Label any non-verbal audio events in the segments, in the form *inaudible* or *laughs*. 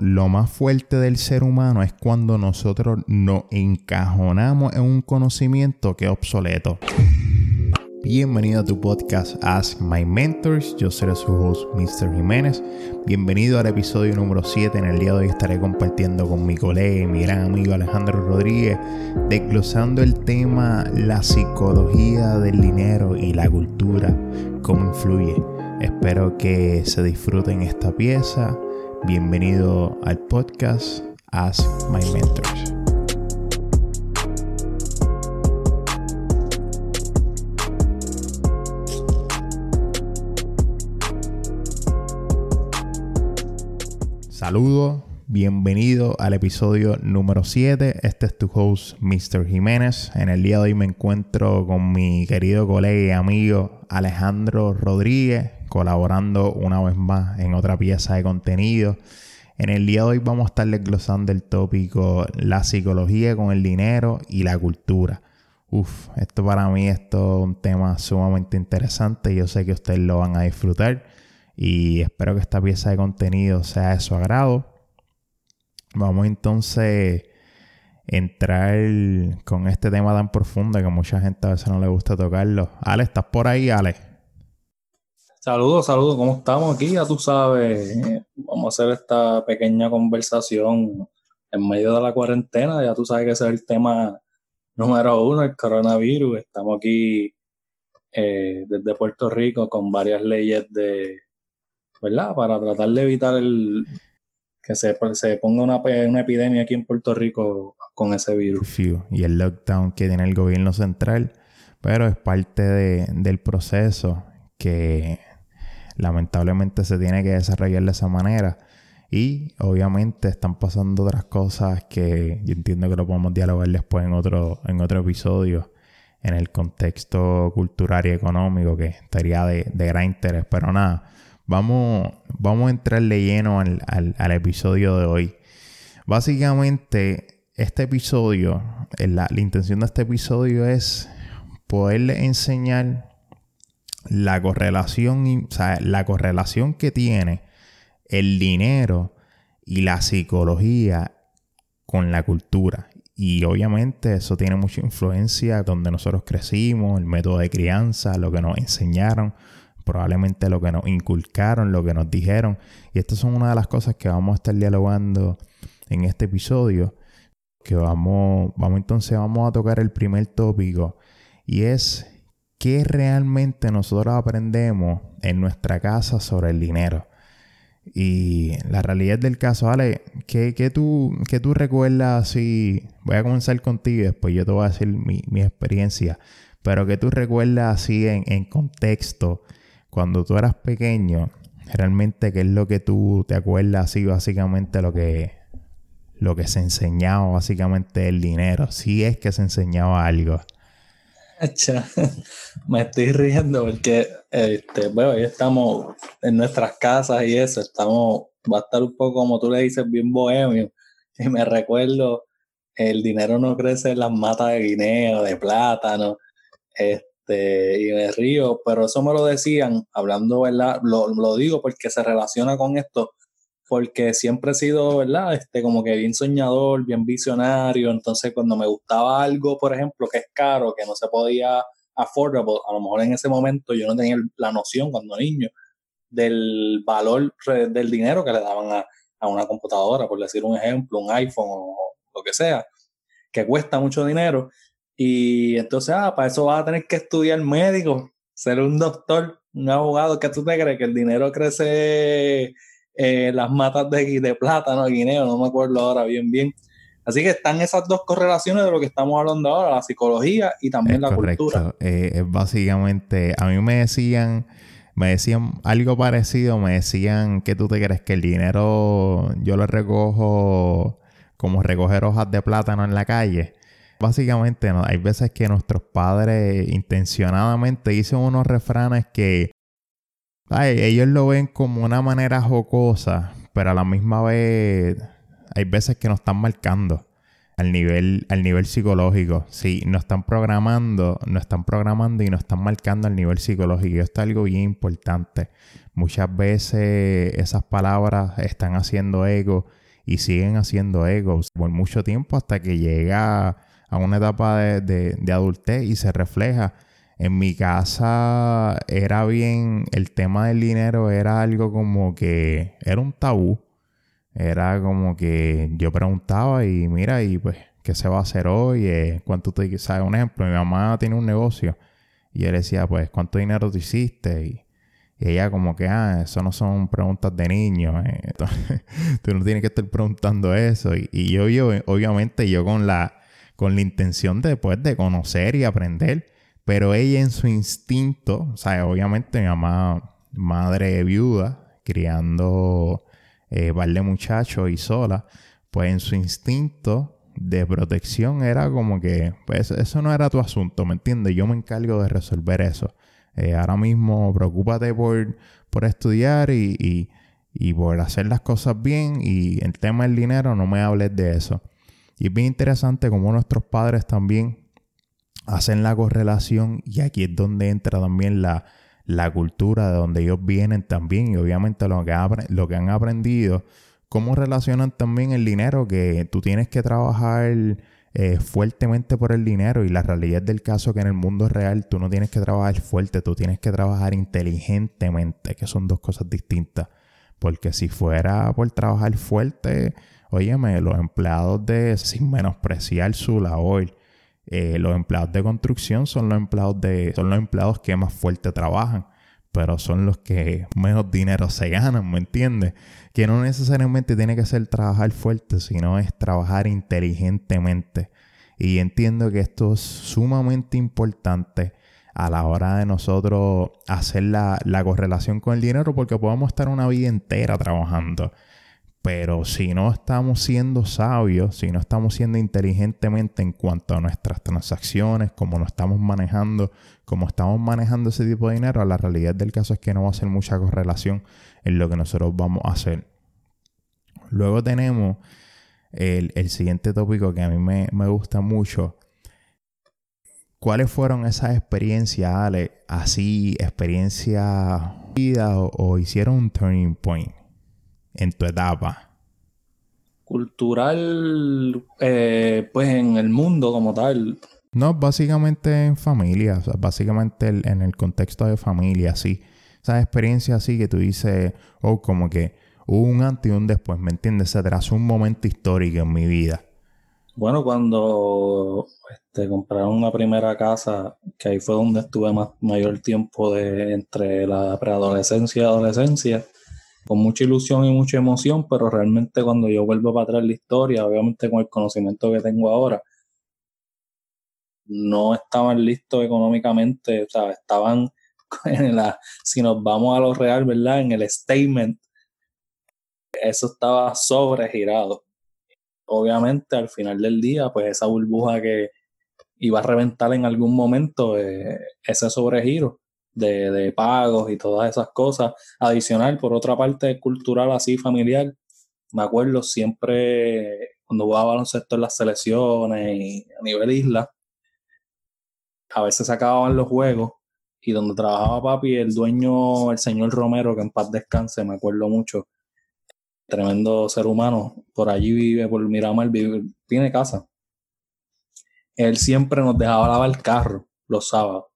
Lo más fuerte del ser humano es cuando nosotros nos encajonamos en un conocimiento que es obsoleto. Bienvenido a tu podcast Ask My Mentors. Yo seré su host, Mr. Jiménez. Bienvenido al episodio número 7. En el día de hoy estaré compartiendo con mi colega y mi gran amigo Alejandro Rodríguez, desglosando el tema la psicología del dinero y la cultura, cómo influye. Espero que se disfruten esta pieza Bienvenido al podcast Ask My Mentors. Saludos, bienvenido al episodio número 7. Este es tu host, Mr. Jiménez. En el día de hoy me encuentro con mi querido colega y amigo Alejandro Rodríguez colaborando una vez más en otra pieza de contenido. En el día de hoy vamos a estar desglosando el tópico la psicología con el dinero y la cultura. Uf, esto para mí es todo un tema sumamente interesante. Yo sé que ustedes lo van a disfrutar y espero que esta pieza de contenido sea de su agrado. Vamos entonces entrar con este tema tan profundo que mucha gente a veces no le gusta tocarlo. Ale, ¿estás por ahí, Ale? Saludos, saludos, ¿cómo estamos aquí? Ya tú sabes, eh, vamos a hacer esta pequeña conversación en medio de la cuarentena. Ya tú sabes que ese es el tema número uno, el coronavirus. Estamos aquí eh, desde Puerto Rico con varias leyes de, ¿verdad? Para tratar de evitar el que se, se ponga una, una epidemia aquí en Puerto Rico con ese virus. Y el lockdown que tiene el gobierno central, pero es parte de, del proceso que lamentablemente se tiene que desarrollar de esa manera. Y obviamente están pasando otras cosas que yo entiendo que lo podemos dialogar después en otro, en otro episodio, en el contexto cultural y económico, que estaría de, gran interés. Pero nada, vamos, vamos a entrarle lleno al, al, episodio de hoy. Básicamente, este episodio, la, la intención de este episodio es poderle enseñar la correlación, la correlación que tiene el dinero y la psicología con la cultura. Y obviamente eso tiene mucha influencia donde nosotros crecimos, el método de crianza, lo que nos enseñaron, probablemente lo que nos inculcaron, lo que nos dijeron. Y estas son una de las cosas que vamos a estar dialogando en este episodio. Que vamos, vamos entonces vamos a tocar el primer tópico y es qué realmente nosotros aprendemos en nuestra casa sobre el dinero. Y la realidad del caso, Ale, ¿qué, tú, qué tú recuerdas así? Voy a comenzar contigo y después yo te voy a decir mi, experiencia. Pero ¿qué tú recuerdas así en, en, contexto cuando tú eras pequeño? Realmente, ¿qué es lo que tú te acuerdas así básicamente lo que, lo que se enseñaba básicamente el dinero? Si es que se enseñaba algo. *laughs* Me estoy riendo porque este, bueno, hoy estamos en nuestras casas y eso, estamos, va a estar un poco como tú le dices, bien bohemio. Y me recuerdo, el dinero no crece en las matas de guineo, de plátano, este, y me río, pero eso me lo decían, hablando, ¿verdad? Lo, lo digo porque se relaciona con esto porque siempre he sido, ¿verdad? Este, como que bien soñador, bien visionario. Entonces, cuando me gustaba algo, por ejemplo, que es caro, que no se podía affordable, a lo mejor en ese momento yo no tenía la noción cuando niño del valor del dinero que le daban a, una computadora, por decir un ejemplo, un iPhone o lo que sea, que cuesta mucho dinero. Y entonces, ah, para eso vas a tener que estudiar médico, ser un doctor, un abogado, que tú te crees que el dinero crece eh, las matas de, de plátano, guineo, no me acuerdo ahora bien, bien. Así que están esas dos correlaciones de lo que estamos hablando ahora, la psicología y también la cultura. Eh, básicamente, a mí me decían, me decían algo parecido, me decían que tú te crees que el dinero yo lo recojo como recoger hojas de plátano en la calle. Básicamente, ¿no? hay veces que nuestros padres intencionadamente dicen unos refranes que ellos lo ven como una manera jocosa, pero a la misma vez hay veces que nos están marcando al nivel, al nivel psicológico. Sí, nos están programando, nos están programando y nos están marcando al nivel psicológico. Y esto es algo bien importante. Muchas veces esas palabras están haciendo eco y siguen haciendo egos por mucho tiempo hasta que llega a una etapa de, de adultez y se refleja. En mi casa era bien, el tema del dinero era algo como que era un tabú. Era como que yo preguntaba y mira, y pues, ¿qué se va a hacer hoy? Eh, ¿Cuánto te sabes? Un ejemplo, mi mamá tiene un negocio y él decía, pues, ¿cuánto dinero te hiciste? Y, ella como que, ah, eso no son preguntas de niños. Eh". *laughs* tú no tienes que estar preguntando eso. Y, yo, yo, obviamente, yo con la, con la intención de, pues, de conocer y aprender. Pero ella en su instinto, o sea, obviamente mi mamá, madre viuda, criando eh, de muchacho y sola, pues en su instinto de protección era como que, pues eso no era tu asunto, ¿me entiendes? Yo me encargo de resolver eso. Eh, ahora mismo preocúpate por, por estudiar y, y, por hacer las cosas bien y el tema del dinero no me hables de eso. Y es bien interesante como nuestros padres también hacen la correlación y aquí es donde entra también la, la cultura de donde ellos vienen también y obviamente lo que, lo que han aprendido, cómo relacionan también el dinero, que tú tienes que trabajar eh, fuertemente por el dinero y la realidad del caso que en el mundo real tú no tienes que trabajar fuerte, tú tienes que trabajar inteligentemente, que son dos cosas distintas. Porque si fuera por trabajar fuerte, óyeme, los empleados de, sin menospreciar su labor, eh, los empleados de construcción son los empleados de son los empleados que más fuerte trabajan pero son los que menos dinero se ganan, ¿me entiendes? Que no necesariamente tiene que ser trabajar fuerte, sino es trabajar inteligentemente. Y entiendo que esto es sumamente importante a la hora de nosotros hacer la, la correlación con el dinero, porque podemos estar una vida entera trabajando pero si no estamos siendo sabios, si no estamos siendo inteligentemente en cuanto a nuestras transacciones, cómo nos estamos manejando, cómo estamos manejando ese tipo de dinero, la realidad del caso es que no va a ser mucha correlación en lo que nosotros vamos a hacer. Luego tenemos el, siguiente tópico que a mí me, gusta mucho. ¿Cuáles fueron esas experiencias, Ale? Así, experiencias vida o hicieron un turning point en tu etapa? Cultural, eh, pues en el mundo como tal. No, básicamente en familia, básicamente en el contexto de familia, sí. Esa experiencia así que tú dices, oh, como que hubo un antes y un después, ¿me entiendes? Se trazó un momento histórico en mi vida. Bueno, cuando este, compraron una primera casa, que ahí fue donde estuve más mayor tiempo de entre la preadolescencia y adolescencia, con mucha ilusión y mucha emoción, pero realmente cuando yo vuelvo para atrás la historia, obviamente con el conocimiento que tengo ahora, no estaban listos económicamente, o sea, estaban *laughs* en la, si nos vamos a lo real, ¿verdad? En el statement, eso estaba sobregirado. Obviamente al final del día, pues esa burbuja que iba a reventar en algún momento, eh, ese sobregiro de, pagos y todas esas cosas. Adicional, por otra parte, cultural así, familiar, me acuerdo siempre cuando jugaba baloncesto en las selecciones y a nivel isla, a veces se acababan los juegos y donde trabajaba papi, el dueño, el señor Romero, que en paz descanse, me acuerdo mucho, tremendo ser humano, por allí vive, por Miramar, vive, tiene casa. Él siempre nos dejaba lavar el carro los sábados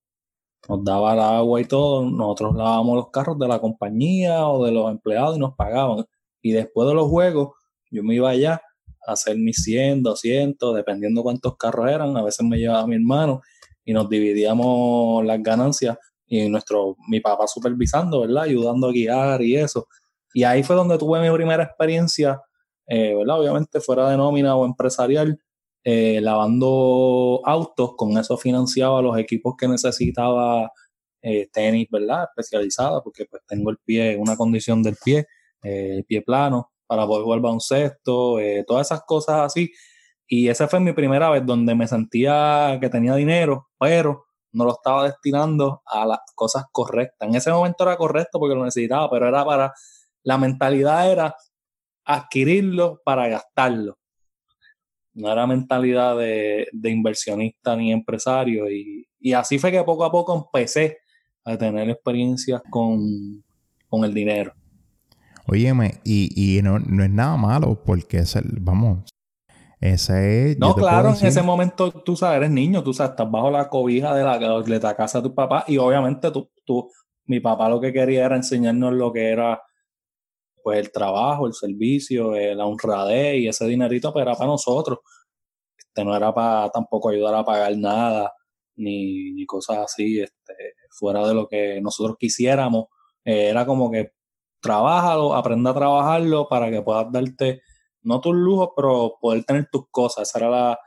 nos daba el agua y todo, nosotros lavábamos los carros de la compañía o de los empleados y nos pagaban. Y después de los juegos, yo me iba allá a hacer mis 100, 200, dependiendo cuántos carros eran. A veces me llevaba mi hermano y nos dividíamos las ganancias y nuestro, mi papá supervisando, ¿verdad? Ayudando a guiar y eso. Y ahí fue donde tuve mi primera experiencia, eh, ¿verdad? Obviamente fuera de nómina o empresarial, eh, lavando autos, con eso financiaba los equipos que necesitaba eh, tenis, ¿verdad? Especializada, porque pues tengo el pie, una condición del pie, eh, el pie plano, para poder jugar baloncesto, todas esas cosas así. Y esa fue mi primera vez donde me sentía que tenía dinero, pero no lo estaba destinando a las cosas correctas. En ese momento era correcto porque lo necesitaba, pero era para, la mentalidad era adquirirlo para gastarlo no era mentalidad de, inversionista ni empresario. Y, así fue que poco a poco empecé a tener experiencias con, el dinero. Óyeme, y, y no, no, es nada malo porque es el, vamos, ese es... No, claro, en ese momento tú sabes, eres niño, tú sabes, estás bajo la cobija de la, de la casa de tu papá y obviamente tú, tú, mi papá lo que quería era enseñarnos lo que era pues el trabajo, el servicio, eh, la honradez y ese dinerito pues, era para nosotros. Este, no era para tampoco ayudar a pagar nada ni, ni cosas así, este, fuera de lo que nosotros quisiéramos. Eh, era como que trabájalo, aprenda a trabajarlo para que puedas darte, no tus lujos, pero poder tener tus cosas. Esa era la,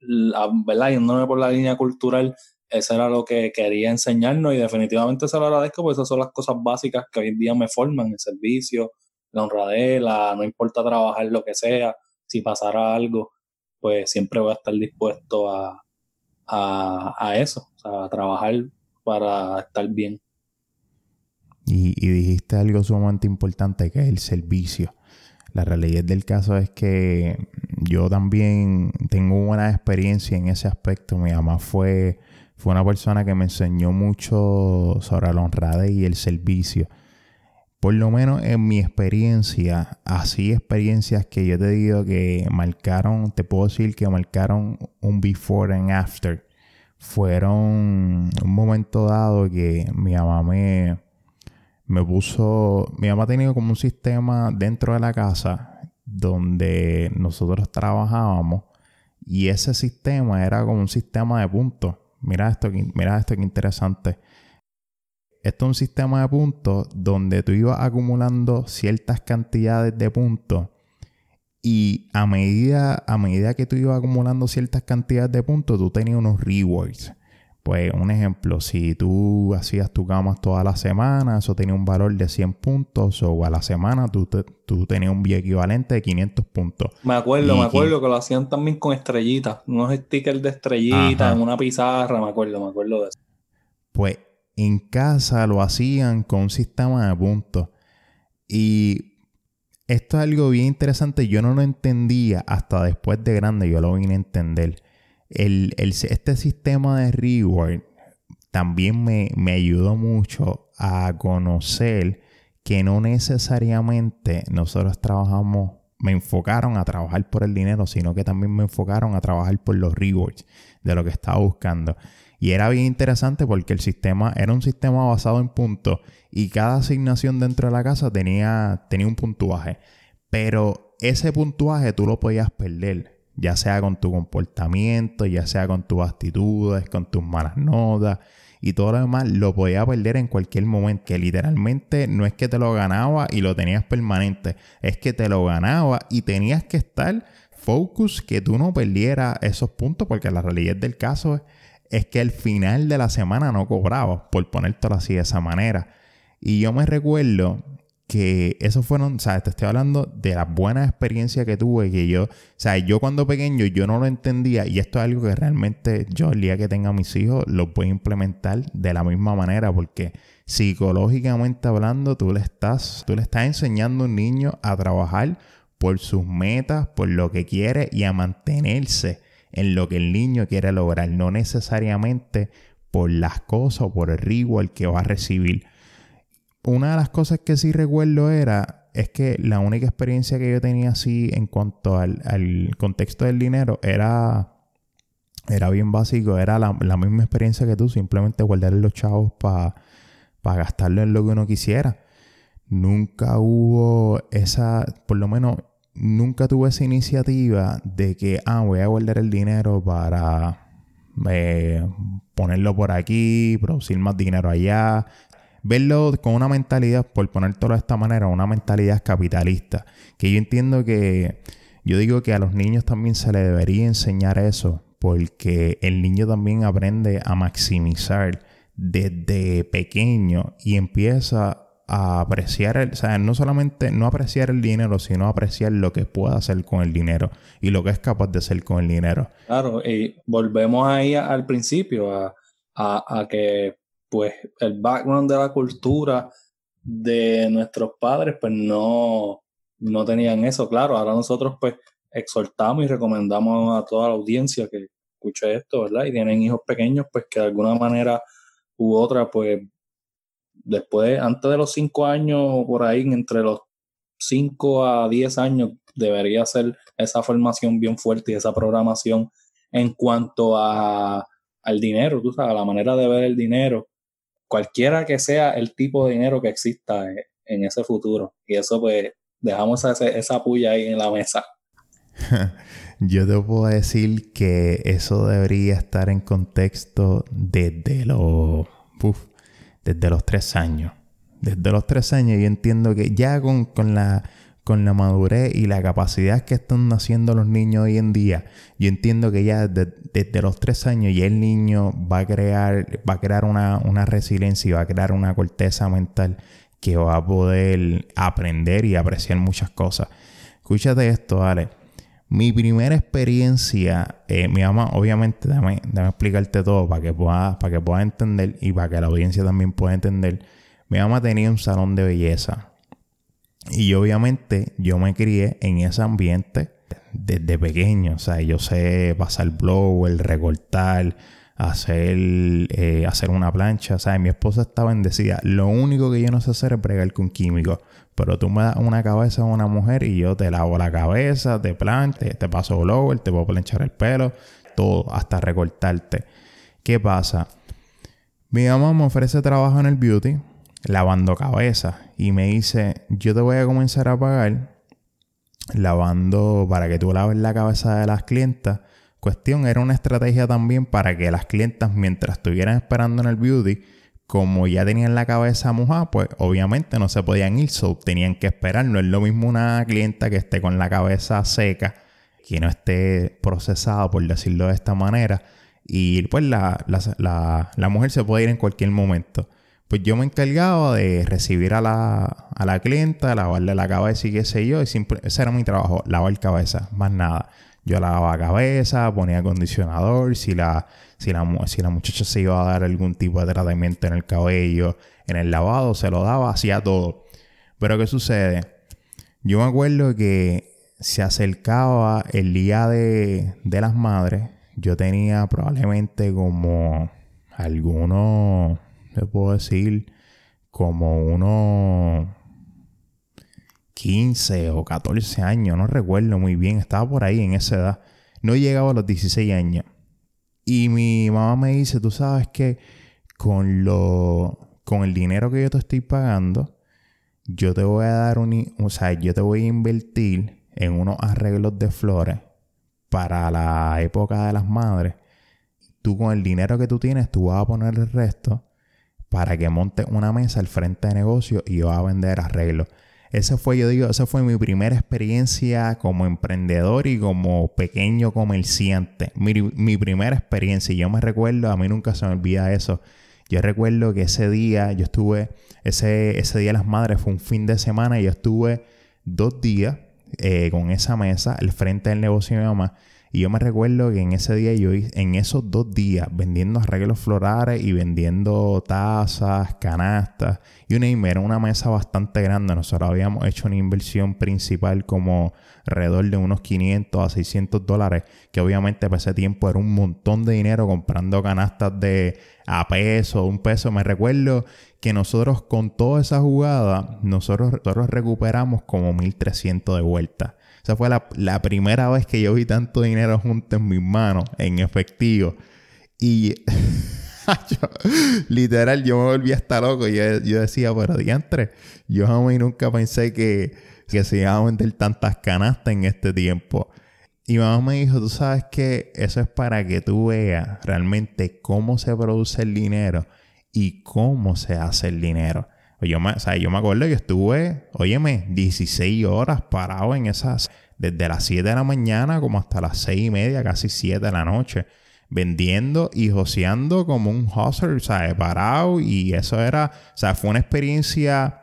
la ¿verdad? Yéndome por la línea cultural, eso era lo que quería enseñarnos y definitivamente se lo agradezco porque esas son las cosas básicas que hoy en día me forman, el servicio, la honradez, la, no importa trabajar lo que sea, si pasara algo, pues siempre voy a estar dispuesto a, a, eso, a trabajar para estar bien. Y, y, dijiste algo sumamente importante que es el servicio. La realidad del caso es que yo también tengo buena experiencia en ese aspecto. Mi mamá fue, fue una persona que me enseñó mucho sobre la honradez y el servicio por lo menos en mi experiencia, así experiencias que yo te digo que marcaron, te puedo decir que marcaron un before and after. Fueron un momento dado que mi mamá me, me puso, mi mamá tenía como un sistema dentro de la casa donde nosotros trabajábamos y ese sistema era como un sistema de puntos. Mira esto, mira esto que interesante esto es un sistema de puntos donde tú ibas acumulando ciertas cantidades de puntos y a medida, a medida que tú ibas acumulando ciertas cantidades de puntos, tú tenías unos rewards. Pues un ejemplo, si tú hacías tu camas toda la semana, eso tenía un valor de 100 puntos, o a la semana tú, tú tenías un bien equivalente de 500 puntos. Me acuerdo, me acuerdo que lo hacían también con estrellitas, unos stickers de estrellitas en una pizarra, me acuerdo, me acuerdo de eso. Pues en casa lo hacían con un sistema de puntos. Y esto es algo bien interesante. Yo no lo entendía hasta después de grande. Yo lo vine a entender. El, este sistema de reward también me, me ayudó mucho a conocer que no necesariamente nosotros trabajamos, me enfocaron a trabajar por el dinero, sino que también me enfocaron a trabajar por los rewards de lo que estaba buscando. Y era bien interesante porque el sistema era un sistema basado en puntos y cada asignación dentro de la casa tenía, tenía un puntuaje. Pero ese puntuaje tú lo podías perder, ya sea con tu comportamiento, ya sea con tus actitudes, con tus malas notas y todo lo demás, lo podías perder en cualquier momento. Que literalmente no es que te lo ganaba y lo tenías permanente, es que te lo ganaba y tenías que estar focus que tú no perdieras esos puntos porque la realidad del caso es es que el final de la semana no cobraba, por ponértelo así de esa manera. Y yo me recuerdo que eso fueron, o sea, te estoy hablando de la buena experiencia que tuve, que yo, o sea, yo cuando pequeño yo no lo entendía y esto es algo que realmente yo el día que tenga mis hijos lo voy a implementar de la misma manera porque psicológicamente hablando tú le estás, tú le estás enseñando a un niño a trabajar por sus metas, por lo que quiere y a mantenerse en lo que el niño quiere lograr, no necesariamente por las cosas o por el reward que va a recibir. Una de las cosas que sí recuerdo era, es que la única experiencia que yo tenía así en cuanto al, contexto del dinero era, era bien básico, era la, misma experiencia que tú, simplemente guardar los chavos para gastarlo en lo que uno quisiera. Nunca hubo esa, por lo menos nunca tuve esa iniciativa de que, ah, voy a guardar el dinero para eh, ponerlo por aquí, producir más dinero allá. Verlo con una mentalidad, por ponértelo de esta manera, una mentalidad capitalista. Que yo entiendo que, yo digo que a los niños también se les debería enseñar eso, porque el niño también aprende a maximizar desde pequeño y empieza a apreciar, el, o sea, no solamente no apreciar el dinero, sino apreciar lo que puede hacer con el dinero y lo que es capaz de hacer con el dinero. Claro, y volvemos ahí al principio, a, a, que pues el background de la cultura de nuestros padres pues no, no tenían eso, claro, ahora nosotros pues exhortamos y recomendamos a toda la audiencia que escuche esto, ¿verdad? Y tienen hijos pequeños pues que de alguna manera u otra pues después, antes de los cinco años o por ahí, entre los 5 a 10 años debería ser esa formación bien fuerte y esa programación en cuanto a, al dinero, tú sabes, a la manera de ver el dinero, cualquiera que sea el tipo de dinero que exista en, ese futuro. Y eso pues dejamos esa, esa puya ahí en la mesa. *laughs* Yo te puedo decir que eso debería estar en contexto desde los, desde los tres años. Desde los tres años yo entiendo que ya con, con, la, con la madurez y la capacidad que están haciendo los niños hoy en día, yo entiendo que ya desde los tres años ya el niño va a crear, va a crear una, una resiliencia y va a crear una corteza mental que va a poder aprender y apreciar muchas cosas. Escúchate esto, Ale. Mi primera experiencia, eh, mi mamá, obviamente, déjame, explicarte todo para que puedas para que pueda entender y para que la audiencia también pueda entender. Mi mamá tenía un salón de belleza. Y obviamente yo me crié en ese ambiente desde pequeño. O sea, yo sé pasar el recortar, hacer, eh, hacer una plancha. O sea, mi esposa está bendecida. Lo único que yo no sé hacer es bregar con químicos. Pero tú me das una cabeza a una mujer y yo te lavo la cabeza, te plancho, te, paso blower, te puedo planchar el pelo, todo, hasta recortarte. ¿Qué pasa? Mi mamá me ofrece trabajo en el beauty, lavando cabeza, y me dice, yo te voy a comenzar a pagar lavando para que tú laves la cabeza de las clientas. Cuestión, era una estrategia también para que las clientas, mientras estuvieran esperando en el beauty, como ya tenían la cabeza mojada, pues obviamente no se podían ir, so tenían que esperar. No es lo mismo una clienta que esté con la cabeza seca, que no esté procesada, por decirlo de esta manera, y pues la, la, mujer se puede ir en cualquier momento. Pues yo me encargaba de recibir a la, a la clienta, lavarle la cabeza y qué sé yo, y siempre, ese era mi trabajo, lavar cabeza, más nada. Yo lavaba cabeza, ponía acondicionador, si la, si la, si la muchacha se iba a dar algún tipo de tratamiento en el cabello, en el lavado, se lo daba, hacía todo. Pero ¿qué sucede? Yo me acuerdo que se acercaba el día de, de las madres. Yo tenía probablemente como algunos, le puedo decir, como unos 15 o 14 años, no recuerdo muy bien, estaba por ahí en esa edad. No llegaba a los 16 años. Y mi mamá me dice, tú sabes que con lo con el dinero que yo te estoy pagando, yo te voy a dar un, o sea, yo te voy a invertir en unos arreglos de flores para la época de las madres. Tú con el dinero que tú tienes, tú vas a poner el resto para que montes una mesa al frente de negocio y voy a vender arreglos. Esa fue, yo digo, esa fue mi primera experiencia como emprendedor y como pequeño comerciante. Mi, primera experiencia. Y yo me recuerdo, a mí nunca se me olvida eso. Yo recuerdo que ese día, yo estuve, ese, ese día de las madres fue un fin de semana y yo estuve dos días eh, con esa mesa al frente del negocio de mi mamá. Y yo me recuerdo que en ese día yo en esos dos días vendiendo arreglos florales y vendiendo tazas, canastas y una, era una mesa bastante grande. Nosotros habíamos hecho una inversión principal como alrededor de unos 500 a 600 dólares, que obviamente para ese tiempo era un montón de dinero comprando canastas de a peso, un peso. Me recuerdo que nosotros con toda esa jugada, nosotros, nosotros recuperamos como 1300 de vuelta. Esa fue la, primera vez que yo vi tanto dinero junto en mis manos, en efectivo. Y *laughs* literal, yo me volví hasta loco. Y yo, decía, pero diantre, yo jamás nunca pensé que, que se iban a vender tantas canastas en este tiempo. Y mamá me dijo, tú sabes que eso es para que tú veas realmente cómo se produce el dinero y cómo se hace el dinero. Yo me, o sea, yo me acuerdo que estuve, óyeme, 16 horas parado en esas, desde las 7 de la mañana como hasta las 6 y media, casi 7 de la noche, vendiendo y joseando como un hustler, sea, parado. Y eso era, o sea, fue una experiencia.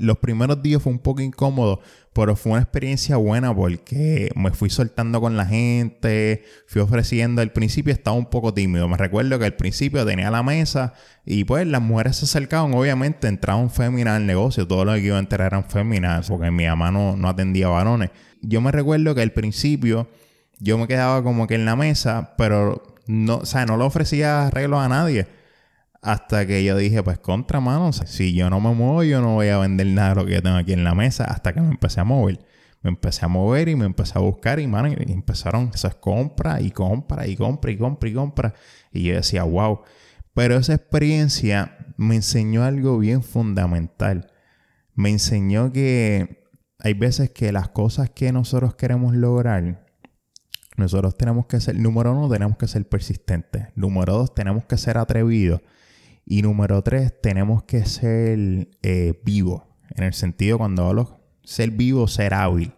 Los primeros días fue un poco incómodo pero fue una experiencia buena porque me fui soltando con la gente, fui ofreciendo. Al principio estaba un poco tímido. Me recuerdo que al principio tenía la mesa y pues las mujeres se acercaban. Obviamente entraban féminas al negocio. Todo lo que iba a entrar eran féminas porque mi mamá no, no atendía varones. Yo me recuerdo que al principio yo me quedaba como que en la mesa, pero no, o sea, no le ofrecía arreglos a nadie Hasta que yo dije, pues contra mano, si yo no me muevo, yo no voy a vender nada de lo que yo tengo aquí en la mesa. Hasta que me empecé a mover. Me empecé a mover y me empecé a buscar y, mano, y empezaron esas compras y compras y compra y compra y compra. Y yo decía, wow. Pero esa experiencia me enseñó algo bien fundamental. Me enseñó que hay veces que las cosas que nosotros queremos lograr, nosotros tenemos que ser, número uno, tenemos que ser persistentes. Número dos, tenemos que ser atrevidos. Y número tres, tenemos que ser eh, vivos. En el sentido, cuando hablo ser vivo, ser hábil.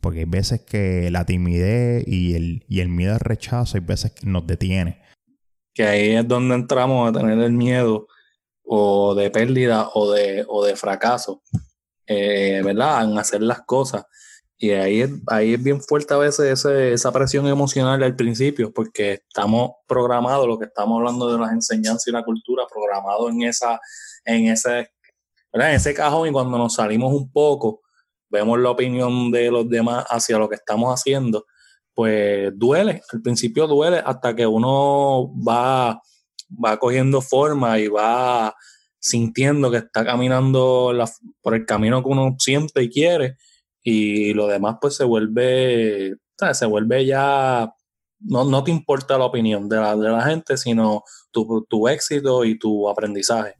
Porque hay veces que la timidez y el, y el miedo al rechazo, hay veces que nos detiene. Que ahí es donde entramos a tener el miedo o de pérdida o de, o de fracaso, eh, ¿verdad? En hacer las cosas. Y ahí es, ahí es bien fuerte a veces esa presión emocional al principio, porque estamos programados, lo que estamos hablando de las enseñanzas y la cultura, programados en esa, en ese, en ese cajón y cuando nos salimos un poco, vemos la opinión de los demás hacia lo que estamos haciendo, pues duele, al principio duele hasta que uno va, va cogiendo forma y va sintiendo que está caminando por el camino que uno siente y quiere y lo demás pues se vuelve, se vuelve ya, no, no, te importa la opinión de la, de la gente, sino tu, tu, éxito y tu aprendizaje.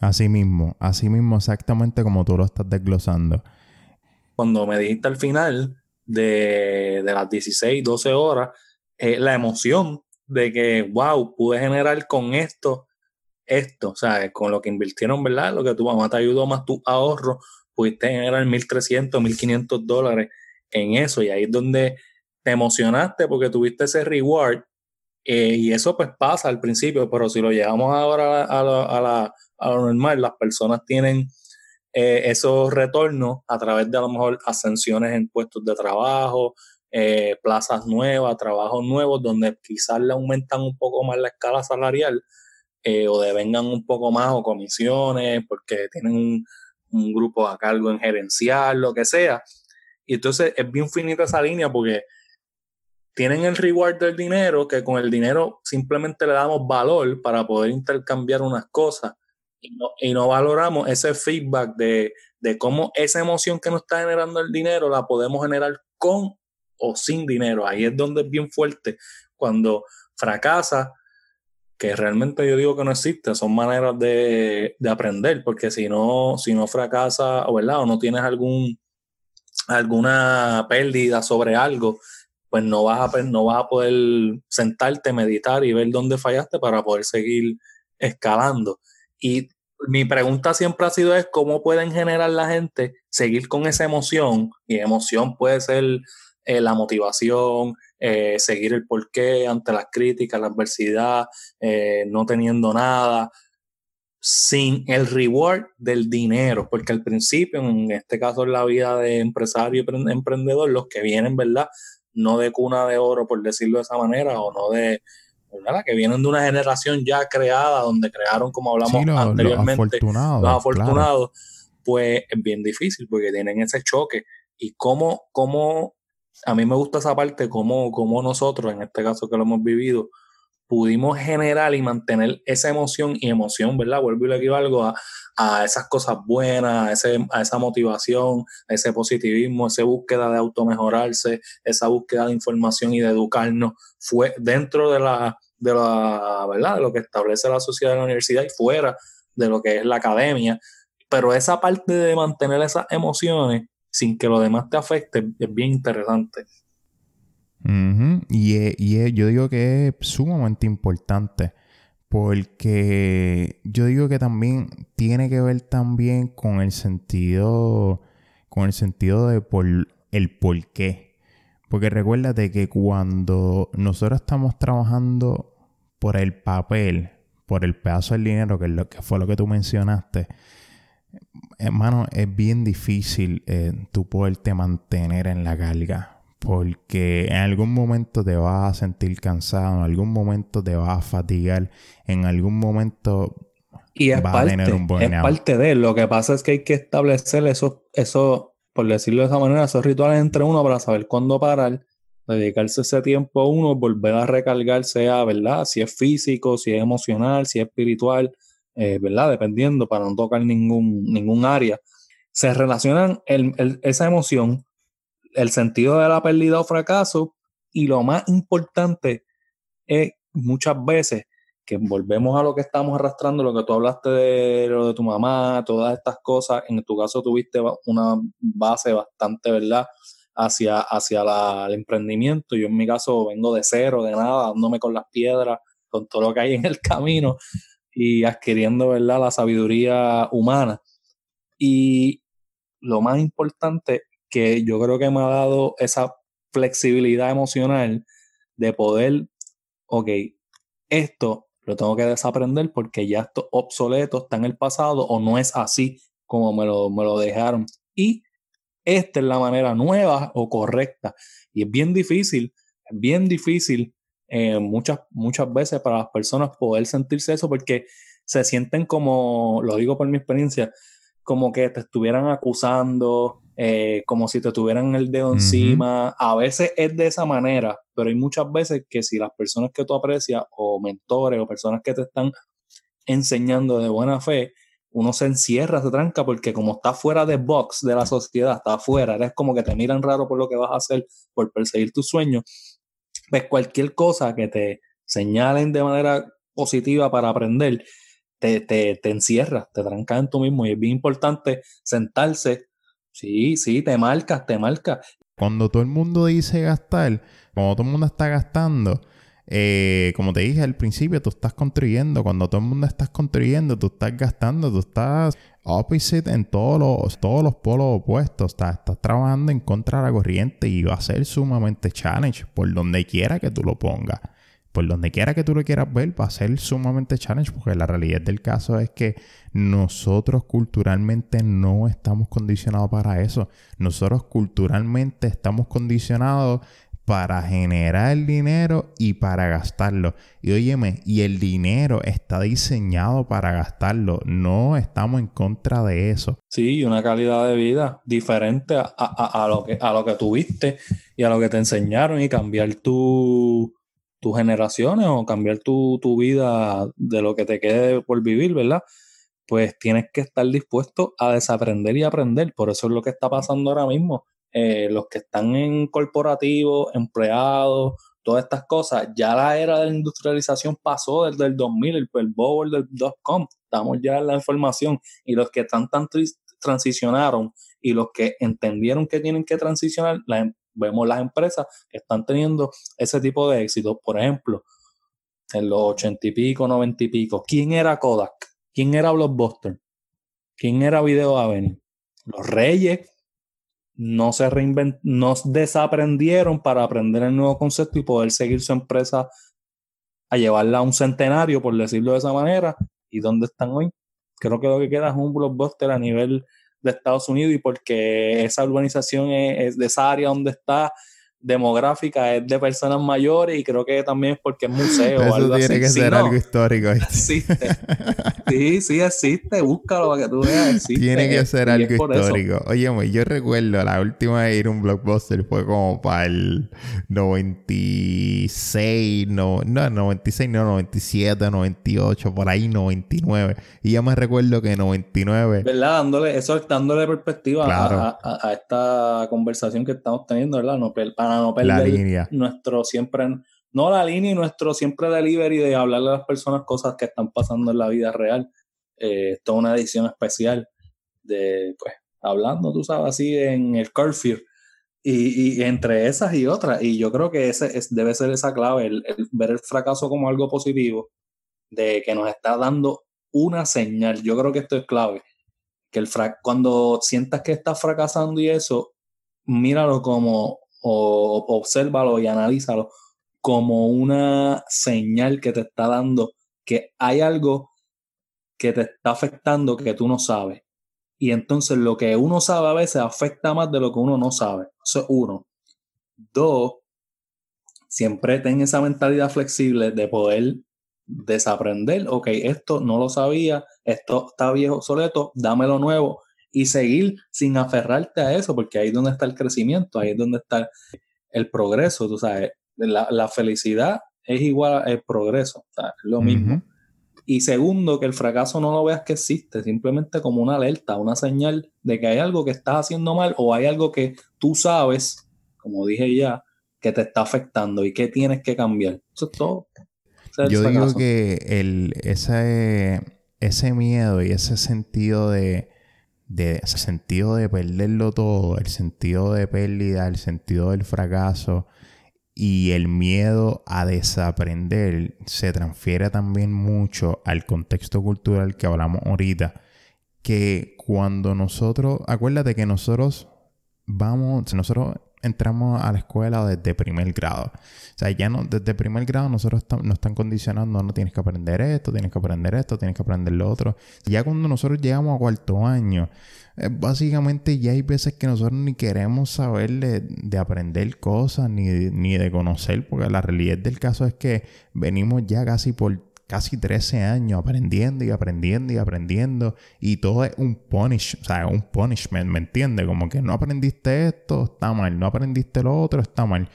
Así mismo, así mismo exactamente como tú lo estás desglosando. Cuando me dijiste al final de, de las 16, 12 horas, eh, la emoción de que, wow, pude generar con esto, esto, o sea, con lo que invirtieron, ¿verdad? Lo que tu mamá te ayudó más tu ahorro, pudiste generar 1.300, 1.500 dólares en eso. Y ahí es donde te emocionaste porque tuviste ese reward. Eh, y eso pues pasa al principio, pero si lo llevamos ahora a, la, a, lo normal, las personas tienen eh, esos retornos a través de a lo mejor ascensiones en puestos de trabajo, eh, plazas nuevas, trabajos nuevos, donde quizás le aumentan un poco más la escala salarial o devengan un poco más o comisiones porque tienen un, un grupo a cargo en gerencial, lo que sea. Y entonces es bien finita esa línea porque tienen el reward del dinero, que con el dinero simplemente le damos valor para poder intercambiar unas cosas y no, valoramos ese feedback de, de, cómo esa emoción que nos está generando el dinero la podemos generar con o sin dinero. Ahí es donde es bien fuerte. Cuando fracasa, que realmente yo digo que no existe, son maneras de, aprender, porque si no, si no fracasa, o verdad, o no tienes algún alguna pérdida sobre algo, pues no vas a no vas a poder sentarte, meditar y ver dónde fallaste para poder seguir escalando. Y mi pregunta siempre ha sido es cómo pueden generar la gente seguir con esa emoción, y emoción puede ser eh, la motivación, eh, seguir el porqué ante las críticas, la adversidad, eh, no teniendo nada, sin el reward del dinero, porque al principio, en este caso en la vida de empresario y emprendedor, los que vienen, ¿verdad? No de cuna de oro, por decirlo de esa manera, o no de, ¿verdad? Que vienen de una generación ya creada, donde crearon, como hablamos anteriormente, los afortunados, pues es bien difícil porque tienen ese choque. Y cómo, cómo a mí me gusta esa parte, como, nosotros, en este caso que lo hemos vivido, pudimos generar y mantener esa emoción y emoción, ¿verdad? Vuelvo y le equivalgo a, a esas cosas buenas, a esa motivación, a ese positivismo, esa búsqueda de automejorarse, esa búsqueda de información y de educarnos, fue dentro de la, de la, ¿verdad? De lo que establece la sociedad de la universidad y fuera de lo que es la academia. Pero esa parte de mantener esas emociones sin que lo demás te afecte, es bien interesante. Y, yo digo que es sumamente importante porque yo digo que también tiene que ver también con el sentido con el sentido de el por qué. Porque recuérdate que cuando nosotros estamos trabajando por el papel, por el pedazo del dinero, que, lo, que fue lo que tú mencionaste, hermano, es bien difícil eh, tú poderte mantener en la carga. Porque en algún momento te vas a sentir cansado, en algún momento te vas a fatigar, en algún momento y es vas parte, a tener un buen Es parte de Lo que pasa es que hay que establecer eso, eso, por decirlo de esa manera, esos rituales entre uno para saber cuándo parar dedicarse ese tiempo a uno, volver a recargarse a, ¿verdad? Si es físico, si es emocional, si es espiritual, eh, ¿verdad? Dependiendo, para no tocar ningún, ningún área. Se relacionan esa emoción, el sentido de la pérdida o fracaso, y lo más importante es muchas veces que volvemos a lo que estamos arrastrando, lo que tú hablaste de lo de tu mamá, todas estas cosas, en tu caso tuviste una base bastante, ¿verdad? Hacia, hacia el emprendimiento. Yo en mi caso vengo de cero, de nada, dándome con las piedras, con todo lo que hay en el camino y adquiriendo, ¿verdad? La sabiduría humana. Y lo más importante que yo creo que me ha dado esa flexibilidad emocional de poder, ok, esto lo tengo que desaprender porque ya esto obsoleto, está en el pasado o no es así como me lo, me lo dejaron. Y esta es la manera nueva o correcta. Y es bien difícil, bien difícil eh, muchas, muchas veces para las personas poder sentirse eso porque se sienten como, lo digo por mi experiencia, como que te estuvieran acusando, eh, como si te tuvieran el dedo encima. A veces es de esa manera, pero hay muchas veces que si las personas que tú aprecias o mentores o personas que te están enseñando de buena fe, uno se encierra, se tranca, porque como está fuera de box de la sociedad, está afuera, eres como que te miran raro por lo que vas a hacer, por perseguir tus sueños, pues cualquier cosa que te señalen de manera positiva para aprender, te, te, te encierra, te tranca en tú mismo y es bien importante sentarse. Sí, sí, te marcas, te marcas. Cuando todo el mundo dice gastar, cuando todo el mundo está gastando, eh, como te dije al principio, tú estás construyendo. Cuando todo el mundo estás construyendo, tú estás gastando, tú estás opposite en todos los, todos los polos opuestos. Estás, estás trabajando en contra de la corriente y va a ser sumamente challenge por donde quiera que tú lo pongas por donde quiera que tú lo quieras ver, va a ser sumamente challenge, porque la realidad del caso es que nosotros culturalmente no estamos condicionados para eso. Nosotros culturalmente estamos condicionados para generar dinero y para gastarlo. Y óyeme, y el dinero está diseñado para gastarlo. No estamos en contra de eso. Sí, una calidad de vida diferente a, lo, que, a lo que tuviste y a lo que te enseñaron y cambiar tu tus generaciones o cambiar tu, vida de lo que te quede por vivir, ¿verdad? Pues tienes que estar dispuesto a desaprender y aprender. Por eso es lo que está pasando ahora mismo. Eh, los que están en corporativo, empleados, todas estas cosas, ya la era de la industrialización pasó desde el 2000, el, el del dot-com. Estamos ya en la información y los que están tan transicionaron y los que entendieron que tienen que transicionar, la, vemos las empresas que están teniendo ese tipo de éxito. Por ejemplo, en los ochenta y pico, noventa y pico, ¿quién era Kodak? ¿Quién era Blockbuster? ¿Quién era Video Avenue? Los reyes no se reinvent no desaprendieron para aprender el nuevo concepto y poder seguir su empresa a llevarla a un centenario, por decirlo de esa manera. ¿Y dónde están hoy? Creo que lo que queda es un blockbuster a nivel de Estados Unidos y porque esa urbanización es, de esa área donde está demográfica es de personas mayores y creo que también es porque es museo. Eso algo tiene que ser algo histórico. Existe. sí, sí existe. Búscalo para que tú veas. Tiene que ser algo histórico. Oye, yo recuerdo la última vez ir a un blockbuster fue como para el 96, no, no, 96, no, 97, 98, por ahí 99. Y ya me recuerdo que 99. ¿Verdad? Dándole, eso dándole perspectiva a, a, esta conversación que estamos teniendo, ¿verdad? No, para no perder nuestro siempre, no la línea y nuestro siempre delivery de hablarle a las personas cosas que están pasando en la vida real. Eh, esto es una edición especial de, pues, hablando, tú sabes, así en el curfew. Y, entre esas y otras, y yo creo que ese es, debe ser esa clave, el, ver el fracaso como algo positivo, de que nos está dando una señal. Yo creo que esto es clave. Que el cuando sientas que estás fracasando y eso, míralo como o obsérvalo y analízalo como una señal que te está dando que hay algo que te está afectando que tú no sabes. Y entonces lo que uno sabe a veces afecta más de lo que uno no sabe. Eso es uno. Dos, siempre ten esa mentalidad flexible de poder desaprender. Ok, esto no lo sabía, esto está viejo, obsoleto, dámelo nuevo y seguir sin aferrarte a eso, porque ahí es donde está el crecimiento, ahí es donde está el progreso, tú sabes, la, felicidad es igual al progreso, es lo mismo. Y segundo, que el fracaso no lo veas que existe, simplemente como una alerta, una señal de que hay algo que estás haciendo mal o hay algo que tú sabes, como dije ya, que te está afectando y que tienes que cambiar. Eso es todo. Yo digo que el, ese, ese miedo y ese sentido de, de sentido de perderlo todo, el sentido de pérdida, el sentido del fracaso, y el miedo a desaprender se transfiere también mucho al contexto cultural que hablamos ahorita. Que cuando nosotros, acuérdate que nosotros vamos, nosotros entramos a la escuela desde primer grado. O sea, ya no, desde primer grado nosotros nos están condicionando, no tienes que aprender esto, tienes que aprender esto, tienes que aprender lo otro. Ya cuando nosotros llegamos a cuarto año, eh, básicamente ya hay veces que nosotros ni queremos saber de, aprender cosas ni, ni de conocer, porque la realidad del caso es que venimos ya casi por casi 13 años aprendiendo y aprendiendo y aprendiendo y todo es un punish, o sea, un punishment, ¿me entiendes? Como que no aprendiste esto, está mal, no aprendiste lo otro, está mal.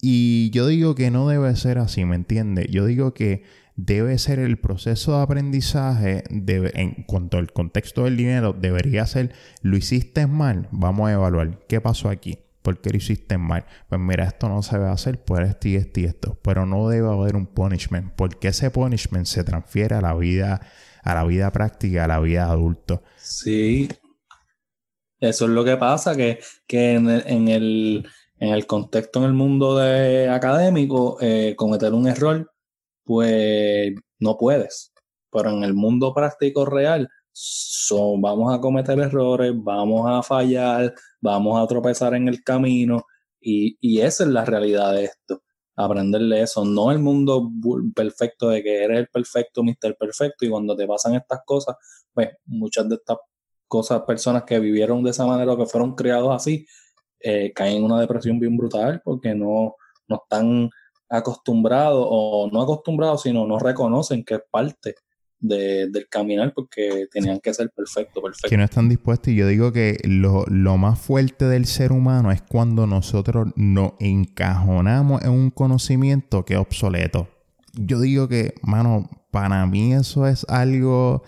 Y yo digo que no debe ser así, ¿me entiendes? Yo digo que debe ser el proceso de aprendizaje en cuanto al contexto del dinero, debería ser, lo hiciste mal, vamos a evaluar qué pasó aquí. ¿Por qué lo hiciste mal? Pues mira, esto no se debe hacer por esto y esto y esto. Pero no debe haber un punishment. Porque ese punishment se transfiere a la vida, a la vida práctica, a la vida adulto. Sí. Eso es lo que pasa, que, en, el, en, el, contexto, en el mundo de académico, eh, cometer un error pues no puedes. Pero en el mundo práctico real, vamos a cometer errores, vamos a fallar, vamos a tropezar en el camino y, esa es la realidad de esto. Aprenderle eso, no el mundo perfecto de que eres el perfecto, mister perfecto y cuando te pasan estas cosas, pues muchas de estas cosas, personas que vivieron de esa manera o que fueron criados así, eh, caen en una depresión bien brutal porque no, no están acostumbrados o no acostumbrados, sino no reconocen que es parte del caminar porque tenían que ser perfecto, perfecto. Que no están dispuestos. Y yo digo que lo, lo, más fuerte del ser humano es cuando nosotros nos encajonamos en un conocimiento que es obsoleto. Yo digo que, mano, para mí eso es algo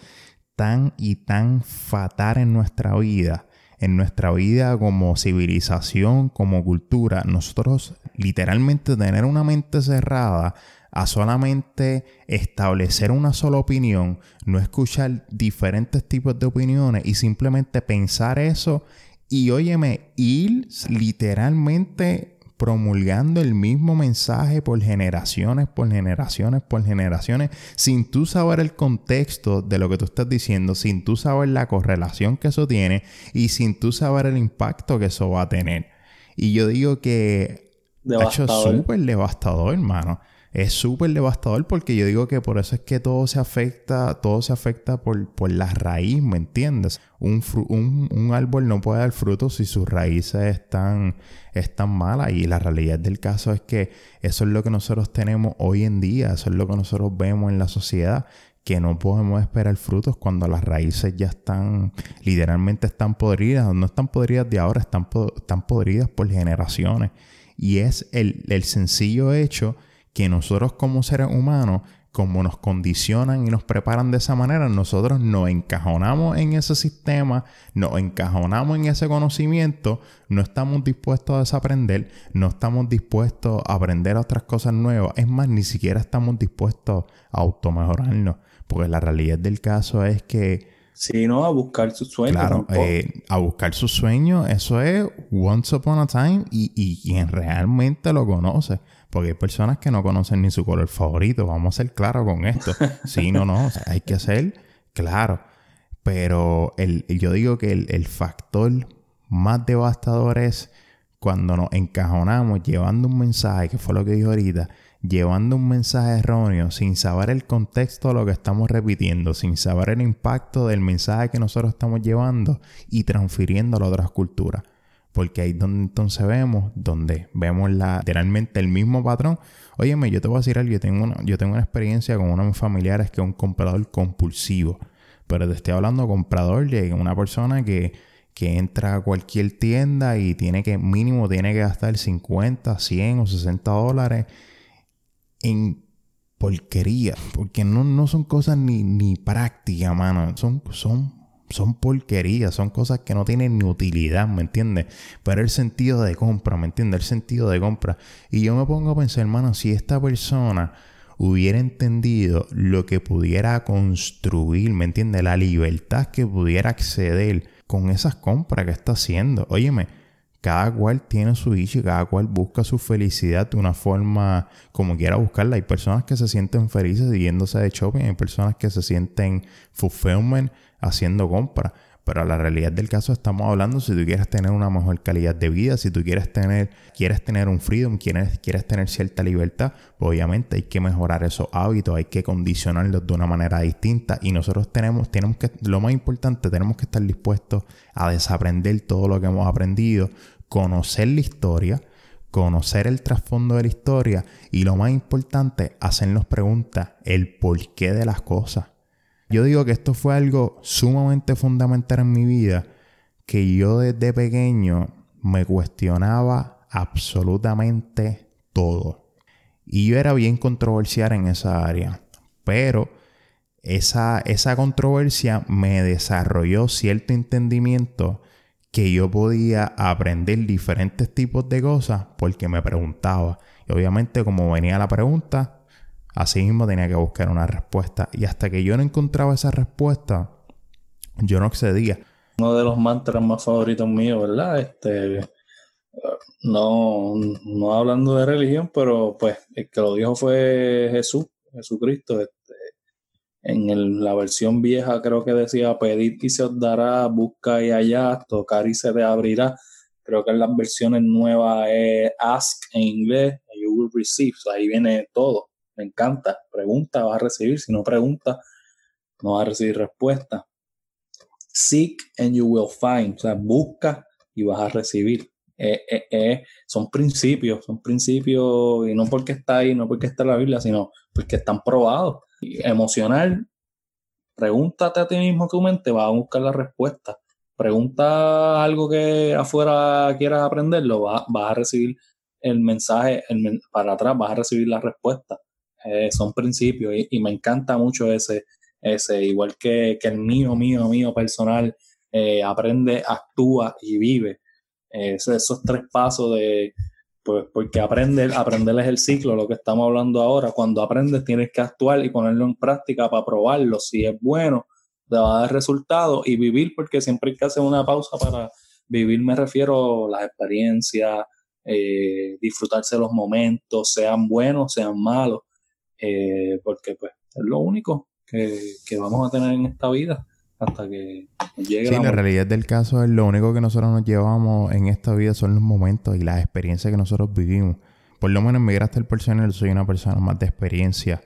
tan y tan fatal en nuestra vida en nuestra vida como civilización, como cultura, nosotros literalmente tener una mente cerrada a solamente establecer una sola opinión, no escuchar diferentes tipos de opiniones y simplemente pensar eso y óyeme, ir literalmente promulgando el mismo mensaje por generaciones, por generaciones, por generaciones, sin tú saber el contexto de lo que tú estás diciendo, sin tú saber la correlación que eso tiene y sin tú saber el impacto que eso va a tener. Y yo digo que hecho es súper devastador, hermano es súper devastador porque yo digo que por eso es que todo se afecta, todo se afecta por, por la raíz, ¿me entiendes? Un, un, árbol no puede dar frutos si sus raíces están, están malas y la realidad del caso es que eso es lo que nosotros tenemos hoy en día, eso es lo que nosotros vemos en la sociedad que no podemos esperar frutos cuando las raíces ya están, literalmente están podridas, no están podridas de ahora, están, están podridas por generaciones. Y es el, el sencillo hecho que nosotros como seres humanos, como nos condicionan y nos preparan de esa manera, nosotros nos encajonamos en ese sistema, nos encajonamos en ese conocimiento, no estamos dispuestos a desaprender, no estamos dispuestos a aprender otras cosas nuevas, es más, ni siquiera estamos dispuestos a automejorarnos, porque la realidad del caso es que Sí, no, a buscar sus sueños. Claro, eh, a buscar sus sueños, eso es once upon a time y, y quien realmente lo conoce. Porque hay personas que no conocen ni su color favorito. Vamos a ser claros con esto. *laughs* Sí, no, no. hay que ser claro. Pero el, yo digo que el, factor más devastador es cuando nos encajonamos llevando un mensaje, que fue lo que dijo ahorita, llevando un mensaje erróneo sin saber el contexto de lo que estamos repitiendo, sin saber el impacto del mensaje que nosotros estamos llevando y transfiriéndolo a otras culturas porque ahí donde entonces vemos, donde vemos la, literalmente el mismo patrón. Óyeme, yo te voy a decir algo, yo tengo una, yo tengo una experiencia con uno de mis familiares que es un comprador compulsivo, pero te estoy hablando comprador de una persona que, que entra a cualquier tienda y tiene que, mínimo, tiene que gastar 50, 100 o 60 dólares en porquería. Porque no, no son cosas ni, ni prácticas, mano. Son, son, son porquerías, son cosas que no tienen ni utilidad, ¿me entiendes? Pero el sentido de compra, ¿me entiendes? El sentido de compra. Y yo me pongo a pensar, hermano, si esta persona hubiera entendido lo que pudiera construir, ¿me entiendes? La libertad que pudiera acceder con esas compras que está haciendo. Óyeme, cada cual tiene su y cada cual busca su felicidad de una forma como quiera buscarla. Hay personas que se sienten felices yéndose de shopping, hay personas que se sienten fulfillment haciendo compras. Pero la realidad del caso estamos hablando si tú quieres tener una mejor calidad de vida, si tú quieres tener, quieres tener un freedom, quieres, quieres tener cierta libertad, pues obviamente hay que mejorar esos hábitos, hay que condicionarlos de una manera distinta. Y nosotros tenemos, tenemos que, lo más importante, tenemos que estar dispuestos a desaprender todo lo que hemos aprendido, conocer la historia, conocer el trasfondo de la historia y lo más importante, hacernos preguntas, el porqué de las cosas. Yo digo que esto fue algo sumamente fundamental en mi vida, que yo desde pequeño me cuestionaba absolutamente todo. Y yo era bien controversial en esa área, pero esa, esa controversia me desarrolló cierto entendimiento que yo podía aprender diferentes tipos de cosas porque me preguntaba. Y obviamente como venía la pregunta, Así mismo tenía que buscar una respuesta. Y hasta que yo no encontraba esa respuesta, yo no accedía. Uno de los mantras más favoritos míos, ¿verdad? Este, no, no hablando de religión, pero pues el que lo dijo fue Jesús, Jesucristo. Este, en la versión vieja creo que decía, pedir y se os dará, busca y allá, tocar y se te abrirá. Creo que en las versiones nuevas es ask en inglés, you will receive. ahí viene todo me encanta. Pregunta, vas a recibir. Si no pregunta, no vas a recibir respuesta. Seek and you will find. O sea, busca y vas a recibir. Eh, eh, eh, son principios, son principios, y no porque está ahí, no porque está en la Biblia, sino porque están probados. emocional, pregúntate a ti mismo tu mente, vas a buscar la respuesta. Pregunta algo que afuera quieras aprenderlo, vas, a recibir el mensaje para atrás, vas a recibir la respuesta. Eh, son principios y, me encanta mucho ese, ese igual que, el mío, mío, mío personal, eh, aprende, actúa y vive. Eh, esos, tres pasos de, pues, porque aprender, aprender es el ciclo, lo que estamos hablando ahora. Cuando aprendes tienes que actuar y ponerlo en práctica para probarlo. Si es bueno, te va a dar resultados y vivir, porque siempre hay que hacer una pausa para vivir, me refiero a las experiencias, disfrutarse los momentos, sean buenos, sean malos. Eh, porque pues es lo único que, vamos a tener en esta vida hasta que llegue sí, la, realidad del caso es lo único que nosotros nos llevamos en esta vida son los momentos y las experiencias que nosotros vivimos. Por lo menos en mi el personal soy una persona más de experiencia.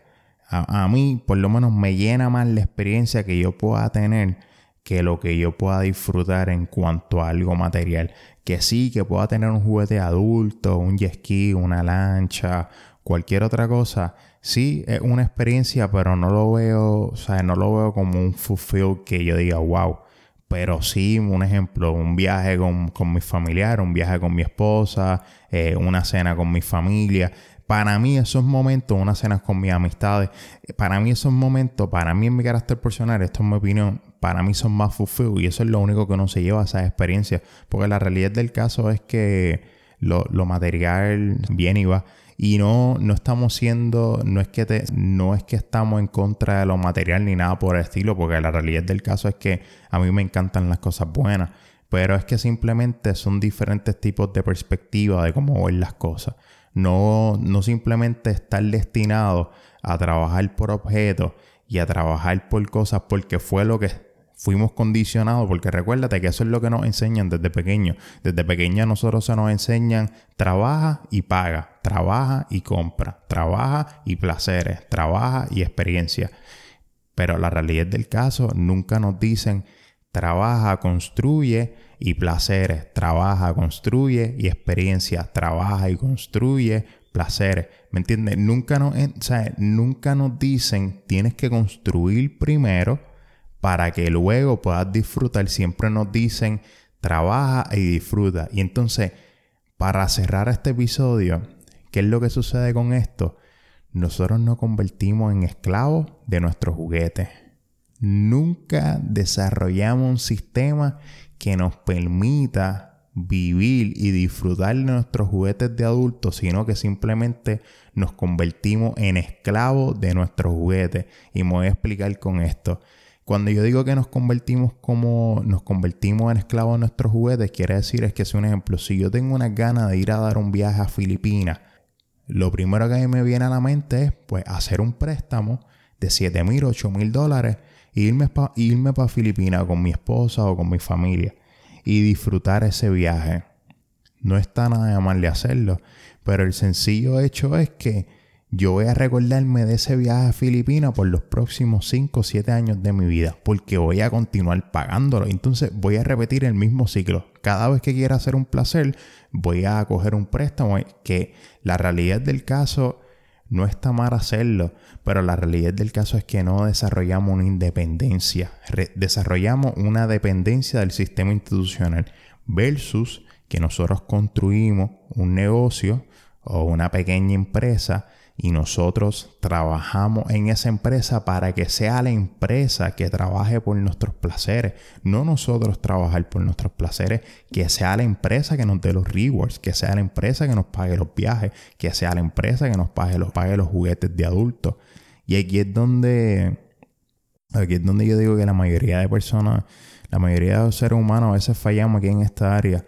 A, a, mí, por lo menos, me llena más la experiencia que yo pueda tener que lo que yo pueda disfrutar en cuanto a algo material. Que sí, que pueda tener un juguete adulto, un jet ski, una lancha, cualquier otra cosa sí es una experiencia, pero no lo veo, o sea, no lo veo como un fulfill que yo diga, wow. Pero sí, un ejemplo, un viaje con, con mi familiar, un viaje con mi esposa, eh, una cena con mi familia. Para mí esos momentos, una cena con mis amistades, para mí esos momentos, para mí en mi carácter personal, esto es mi opinión, para mí son más fulfill y eso es lo único que uno se lleva a esas experiencias. Porque la realidad del caso es que lo, lo material viene y va. Y no, no estamos siendo, no es, que te, no es que estamos en contra de lo material ni nada por el estilo, porque la realidad del caso es que a mí me encantan las cosas buenas, pero es que simplemente son diferentes tipos de perspectiva de cómo ver las cosas. No, no simplemente estar destinado a trabajar por objetos y a trabajar por cosas porque fue lo que fuimos condicionados, porque recuérdate que eso es lo que nos enseñan desde pequeño. Desde pequeña nosotros se nos enseñan trabaja y paga, trabaja y compra, trabaja y placeres, trabaja y experiencia. Pero la realidad del caso nunca nos dicen trabaja, construye y placeres, trabaja, construye y experiencia, trabaja y construye placeres. ¿Me entiendes? Nunca nos, nunca nos dicen tienes que construir primero para que luego puedas disfrutar. Siempre nos dicen, trabaja y disfruta. Y entonces, para cerrar este episodio, ¿qué es lo que sucede con esto? Nosotros nos convertimos en esclavos de nuestros juguetes. Nunca desarrollamos un sistema que nos permita vivir y disfrutar de nuestros juguetes de adultos, sino que simplemente nos convertimos en esclavos de nuestros juguetes. Y me voy a explicar con esto. Cuando yo digo que nos convertimos como nos convertimos en esclavos de nuestros juguetes, quiere decir es que es un ejemplo. Si yo tengo una gana de ir a dar un viaje a Filipinas, lo primero que a mí me viene a la mente es pues hacer un préstamo de 7 mil, 8 mil dólares e irme para irme Filipinas con mi esposa o con mi familia y disfrutar ese viaje. No está nada mal de hacerlo, pero el sencillo hecho es que yo voy a recordarme de ese viaje a Filipinas por los próximos 5 o 7 años de mi vida, porque voy a continuar pagándolo. Entonces voy a repetir el mismo ciclo. Cada vez que quiera hacer un placer, voy a coger un préstamo, que la realidad del caso no está mal hacerlo, pero la realidad del caso es que no desarrollamos una independencia, desarrollamos una dependencia del sistema institucional versus que nosotros construimos un negocio o una pequeña empresa y nosotros trabajamos en esa empresa para que sea la empresa que trabaje por nuestros placeres, no nosotros trabajar por nuestros placeres, que sea la empresa que nos dé los rewards, que sea la empresa que nos pague los viajes, que sea la empresa que nos pague los, pague los juguetes de adultos. Y aquí es donde aquí es donde yo digo que la mayoría de personas, la mayoría de los seres humanos a veces fallamos aquí en esta área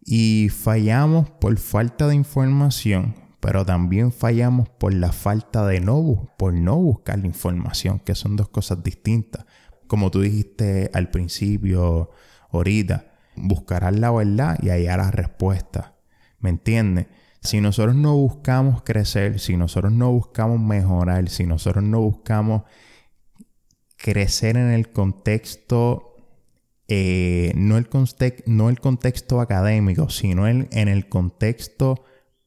y fallamos por falta de información pero también fallamos por la falta de no, por no buscar la información, que son dos cosas distintas. Como tú dijiste al principio, ahorita, buscarás la verdad y hallar la respuesta. ¿Me entiendes? Si nosotros no buscamos crecer, si nosotros no buscamos mejorar, si nosotros no buscamos crecer en el contexto, eh, no, el no el contexto académico, sino en el contexto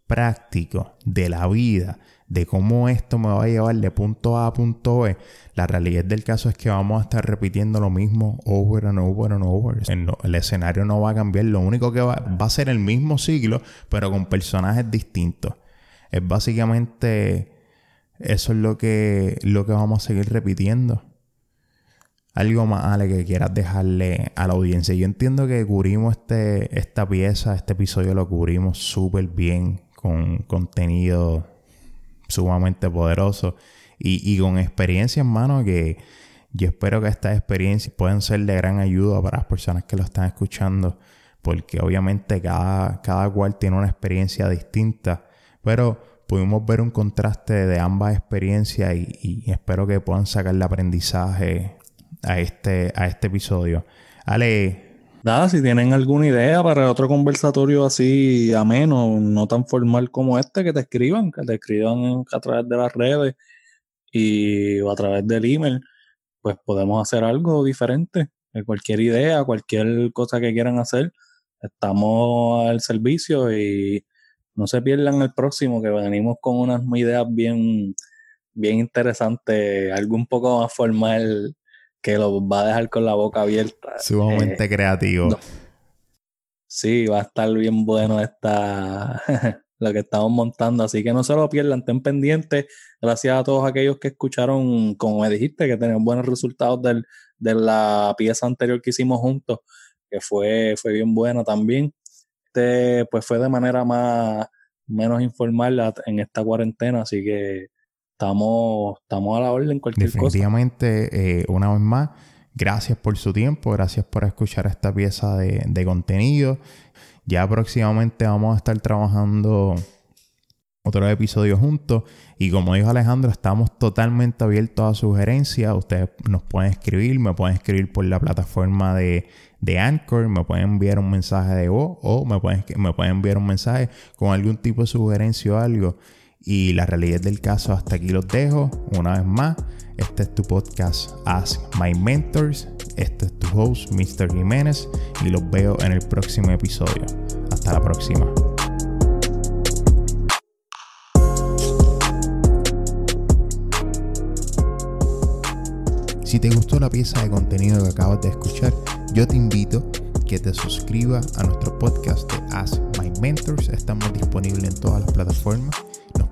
práctico de la vida, de cómo esto me va a llevar de punto A a punto B, la realidad del caso es que vamos a estar repitiendo lo mismo over and over and over. El, escenario no va a cambiar, lo único que va, a ser el mismo ciclo, pero con personajes distintos. Es básicamente eso es lo que, lo que vamos a seguir repitiendo. Algo más, Ale, que quieras dejarle a la audiencia. Yo entiendo que cubrimos este, esta pieza, este episodio lo cubrimos súper bien con contenido sumamente poderoso y, con experiencia en mano que yo espero que estas experiencias puedan ser de gran ayuda para las personas que lo están escuchando porque obviamente cada, cada cual tiene una experiencia distinta pero pudimos ver un contraste de ambas experiencias y, y espero que puedan sacar el aprendizaje a este, a este episodio. Ale, Nada, si tienen alguna idea para otro conversatorio así ameno, no tan formal como este, que te escriban, que te escriban a través de las redes y a través del email, pues podemos hacer algo diferente. Cualquier idea, cualquier cosa que quieran hacer, estamos al servicio y no se pierdan el próximo, que venimos con unas ideas bien, bien interesantes, algo un poco más formal que lo va a dejar con la boca abierta. Sumamente eh, creativo. Sí, va a estar bien bueno esta *laughs* lo que estamos montando, así que no se lo pierdan, estén pendientes. Gracias a todos aquellos que escucharon, como me dijiste, que tenían buenos resultados del, de la pieza anterior que hicimos juntos, que fue, fue bien buena también. Este, pues fue de manera más menos informal en esta cuarentena, así que estamos, estamos a la orden cualquier Definitivamente, eh, una vez más, gracias por su tiempo, gracias por escuchar esta pieza de, de contenido. Ya próximamente vamos a estar trabajando otro episodio juntos. Y como dijo Alejandro, estamos totalmente abiertos a sugerencias. Ustedes nos pueden escribir, me pueden escribir por la plataforma de, de Anchor, me pueden enviar un mensaje de voz o me pueden, me pueden enviar un mensaje con algún tipo de sugerencia o algo. Y la realidad del caso, hasta aquí los dejo. Una vez más, este es tu podcast Ask My Mentors. Este es tu host, Mr. Jiménez. Y los veo en el próximo episodio. Hasta la próxima. Si te gustó la pieza de contenido que acabas de escuchar, yo te invito que te suscribas a nuestro podcast de Ask My Mentors. Estamos disponibles en todas las plataformas.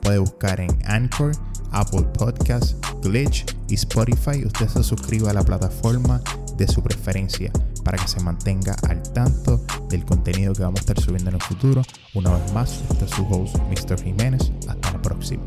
Puede buscar en Anchor, Apple Podcasts, Glitch y Spotify. Usted se suscriba a la plataforma de su preferencia para que se mantenga al tanto del contenido que vamos a estar subiendo en el futuro. Una vez más, este es su host, Mr. Jiménez. Hasta la próxima.